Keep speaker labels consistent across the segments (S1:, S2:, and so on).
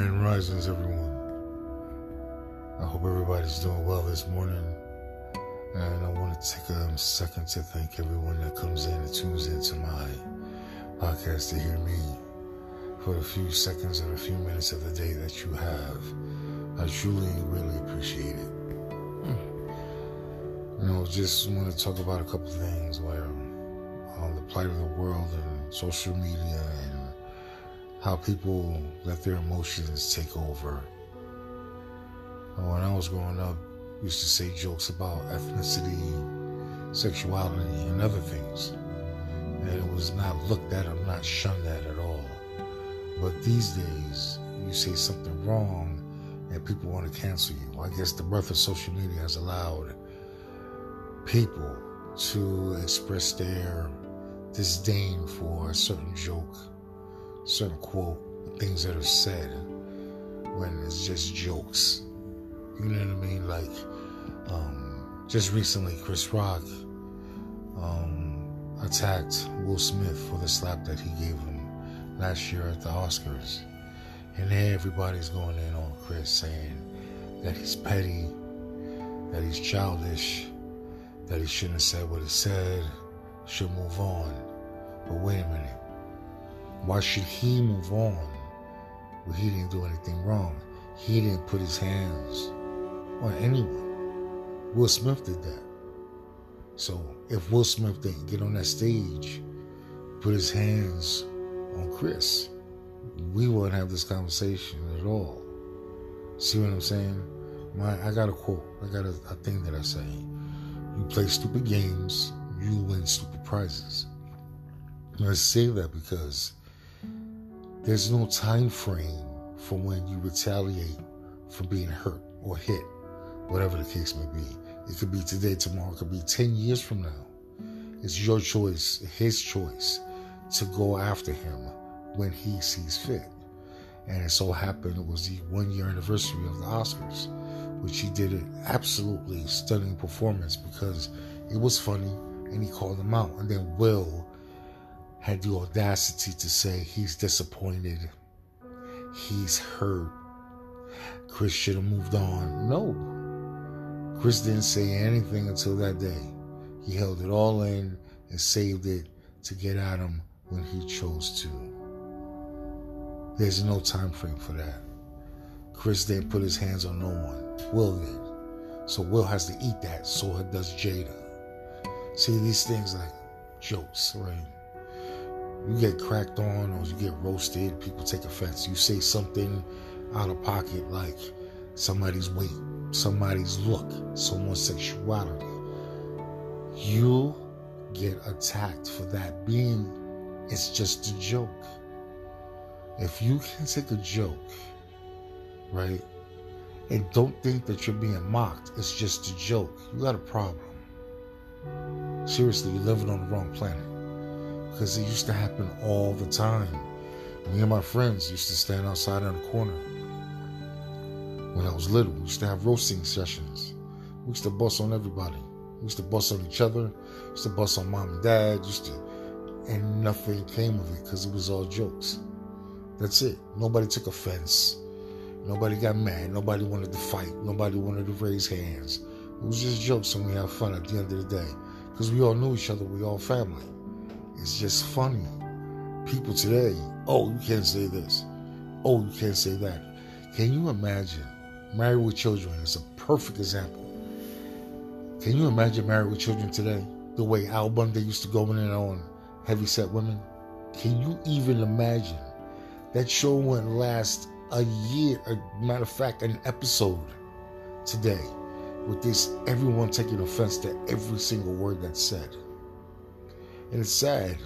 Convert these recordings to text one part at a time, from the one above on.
S1: Grand Risings, everyone. I hope everybody's doing well this morning. And I want to take a second to thank everyone that comes in and tunes into my podcast to hear me for the few seconds or a few minutes of the day that you have. I truly, really appreciate it. You know, just want to talk about a couple things where uh, the plight of the world and social media and how people let their emotions take over. When I was growing up, used to say jokes about ethnicity, sexuality, and other things. And it was not looked at or not shunned at at all. But these days, you say something wrong and people want to cancel you. I guess the birth of social media has allowed people to express their disdain for a certain joke, certain quote, things that are said when it's just jokes. You know what I mean? Like, um, just recently, Chris Rock um, attacked Will Smith for the slap that he gave him last year at the Oscars. And everybody's going in on Chris saying that he's petty, that he's childish, that he shouldn't have said what he said, should move on. But wait a minute. Why should he move on? Well, he didn't do anything wrong. He didn't put his hands on anyone. Will Smith did that. So if Will Smith didn't get on that stage, put his hands on Chris, we wouldn't have this conversation at all. See what I'm saying? My, I got a quote. I got a, a thing that I say. You play stupid games, you win stupid prizes. And I say that because there's no time frame for when you retaliate for being hurt or hit, whatever the case may be. It could be today, tomorrow, it could be 10 years from now. It's your choice, his choice, to go after him when he sees fit. And it so happened it was the one year anniversary of the Oscars, which he did an absolutely stunning performance because it was funny and he called him out. And then Will had the audacity to say he's disappointed, he's hurt, Chris should have moved on. No. Chris didn't say anything until that day. He held it all in and saved it to get at him when he chose to. There's no time frame for that. Chris didn't put his hands on no one. Will did. So Will has to eat that. So does Jada. See these things like jokes, right? You get cracked on or you get roasted, people take offense. You say something out of pocket like somebody's weight, somebody's look, someone's sexuality. You get attacked for that being it's just a joke. If you can take a joke, right, and don't think that you're being mocked, it's just a joke, you got a problem. Seriously, you're living on the wrong planet. Because it used to happen all the time. Me and my friends used to stand outside on the corner when I was little. We used to have roasting sessions. We used to bust on everybody. We used to bust on each other. We used to bust on mom and dad. Used to, and nothing came of it because it was all jokes. That's it. Nobody took offense. Nobody got mad. Nobody wanted to fight. Nobody wanted to raise hands. It was just jokes and we had fun at the end of the day. Because we all knew each other. We all family. It's just funny. People today, oh, you can't say this. Oh, you can't say that. Can you imagine Married with Children is a perfect example. Can you imagine Married with Children today? The way Al Bundy used to go in and on heavy set women? Can you even imagine? That show wouldn't last a year. A matter of fact, an episode today with this everyone taking offense to every single word that's said. And it's sad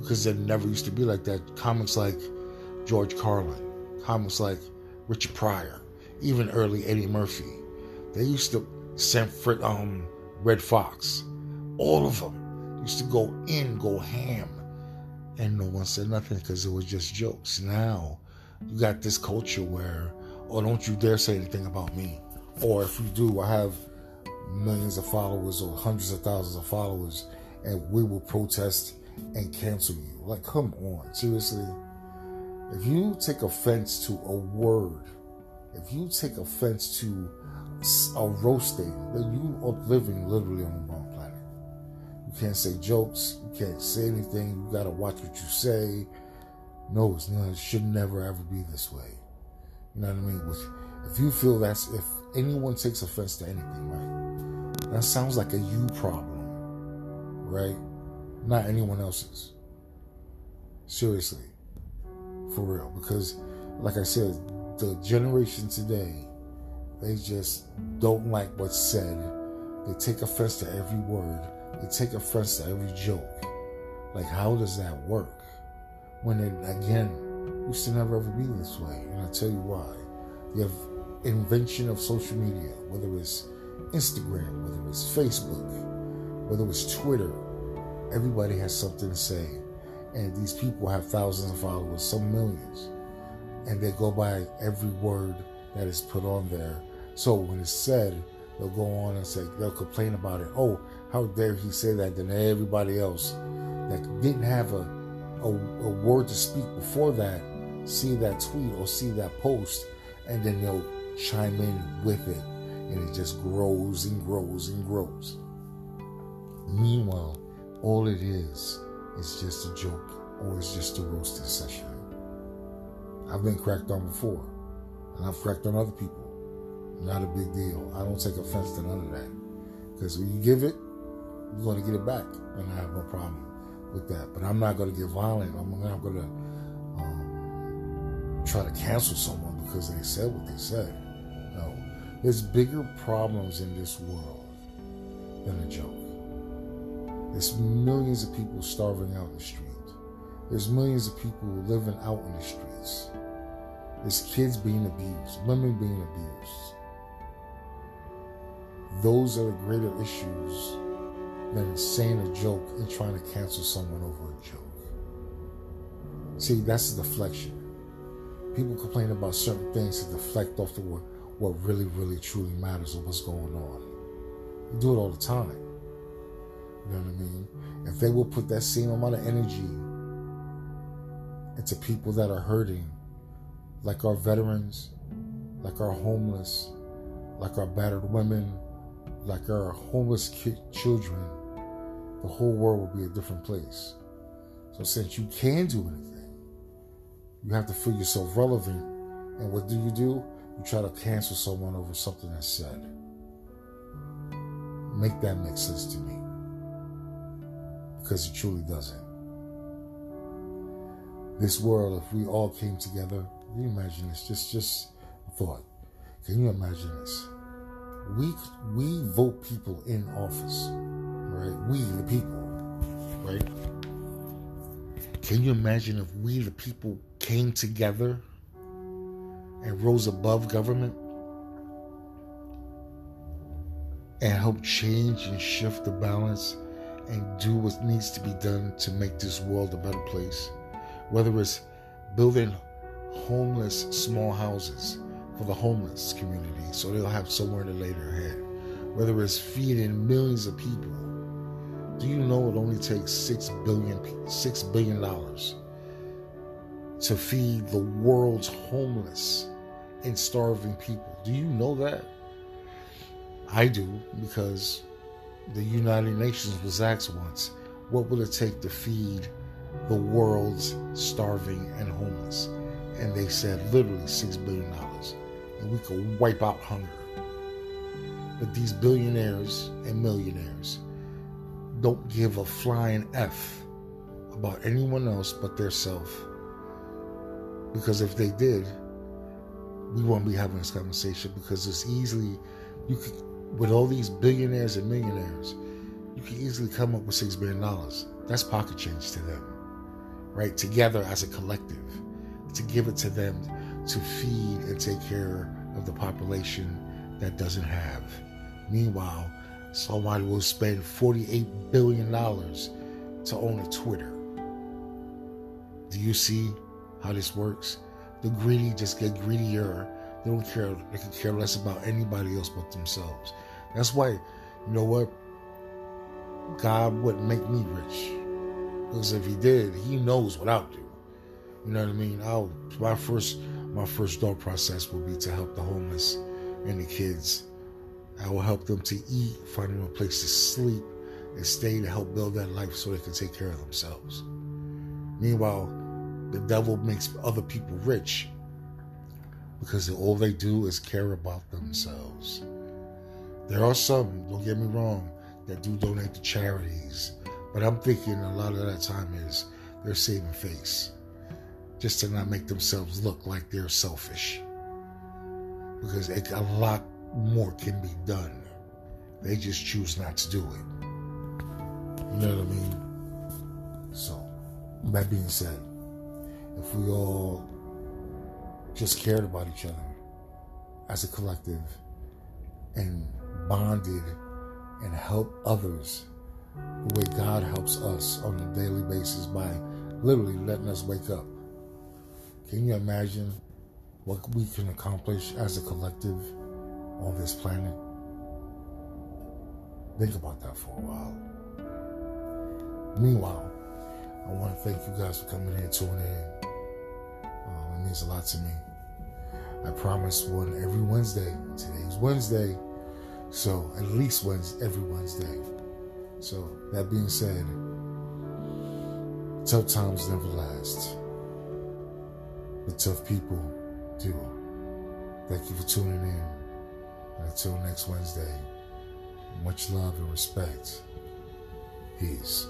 S1: because there never used to be like that. Comics like George Carlin, comics like Richard Pryor, even early Eddie Murphy. They used to send for um, Redd Foxx. All of them used to go in, go ham. And no one said nothing because it was just jokes. Now you got this culture where, oh, don't you dare say anything about me. Or if you do, I have millions of followers or hundreds of thousands of followers, and we will protest and cancel you. Like, come on, seriously. If you take offense to a word, if you take offense to a roasting, then you are living literally on the wrong planet. You can't say jokes. You can't say anything. You got to watch what you say. No, it's not. It should never ever be this way. You know what I mean? If you feel that's if anyone takes offense to anything, right? That sounds like a you problem, right? Not anyone else's. Seriously, for real. Because, like I said, the generation today, they just don't like what's said. They take offense to every word. They take offense to every joke. Like, how does that work? When it, again, used to never ever be this way. And I'll tell you why. You have invention of social media, whether it's Instagram, whether it's Facebook, whether it's Twitter, everybody has something to say. And these people have thousands of followers, some millions. And they go by every word that is put on there. So when it's said, they'll go on and say, they'll complain about it. Oh, how dare he say that? Then everybody else that didn't have a, a, a word to speak before that see that tweet or see that post, and then they'll chime in with it. And it just grows and grows and grows. Meanwhile, all it is is just a joke or it's just a roasting session. I've been cracked on before, and I've cracked on other people. Not a big deal. I don't take offense to none of that. Because when you give it, you're going to get it back. And I have no problem with that. But I'm not going to get violent. I'm not going to um, try to cancel someone because they said what they said. No. There's bigger problems in this world than a joke. There's millions of people starving out in the street. There's millions of people living out in the streets. There's kids being abused, women being abused. Those are the greater issues than saying a joke and trying to cancel someone over a joke. See, that's the deflection. People complain about certain things to deflect off the what, really, really, truly matters or what's going on. You do it all the time. You know what I mean? If they will put that same amount of energy into people that are hurting, like our veterans, like our homeless, like our battered women, like our homeless children, the whole world will be a different place. So since you can do anything, you have to feel yourself relevant. And what do you do? You try to cancel someone over something that's said. Make that make sense to me. Because it truly doesn't. This world, if we all came together, can you imagine this? Just just a thought. Can you imagine this? we we vote people in office, right? We the people, right? Can you imagine if we the people came together and rose above government and helped change and shift the balance and do what needs to be done to make this world a better place? Whether it's building homeless small houses for the homeless community so they'll have somewhere to lay their head. Whether it's feeding millions of people. Do you know it only takes six billion six billion dollars to feed the world's homeless and starving people? Do you know that? I do because the United Nations was asked once, what will it take to feed the world's starving and homeless? And they said literally six billion dollars and we could wipe out hunger. But these billionaires and millionaires don't give a flying F about anyone else but their self. Because if they did, we won't be having this conversation because it's easily you could with all these billionaires and millionaires, you can easily come up with six billion dollars. That's pocket change to them. Right? Together as a collective. To give it to them to feed and take care of the population that doesn't have. Meanwhile, somebody will spend $48 billion to own a Twitter. Do you see how this works? The greedy just get greedier. They don't care. They can care less about anybody else but themselves. That's why, you know what? God wouldn't make me rich. Because if he did, he knows what I'll do. You know what I mean? I'll my first my first thought process will be to help the homeless and the kids. I will help them to eat, find them a place to sleep, and stay to help build that life so they can take care of themselves. Meanwhile, the devil makes other people rich because all they do is care about themselves. There are some, don't get me wrong, that do donate to charities, but I'm thinking a lot of that time is they're saving face just to not make themselves look like they're selfish. Because it, a lot more can be done. They just choose not to do it. You know what I mean? So, that being said, if we all just cared about each other as a collective and bonded and helped others the way God helps us on a daily basis by literally letting us wake up. Can you imagine what we can accomplish as a collective on this planet? Think about that for a while. Meanwhile, I want to thank you guys for coming in, tuning in. Um, it means a lot to me. I promise one every Wednesday. Today's Wednesday, so at least Wednesday, every Wednesday. So that being said, tough times never last, but tough people do. Thank you for tuning in. And until next Wednesday, much love and respect. Peace.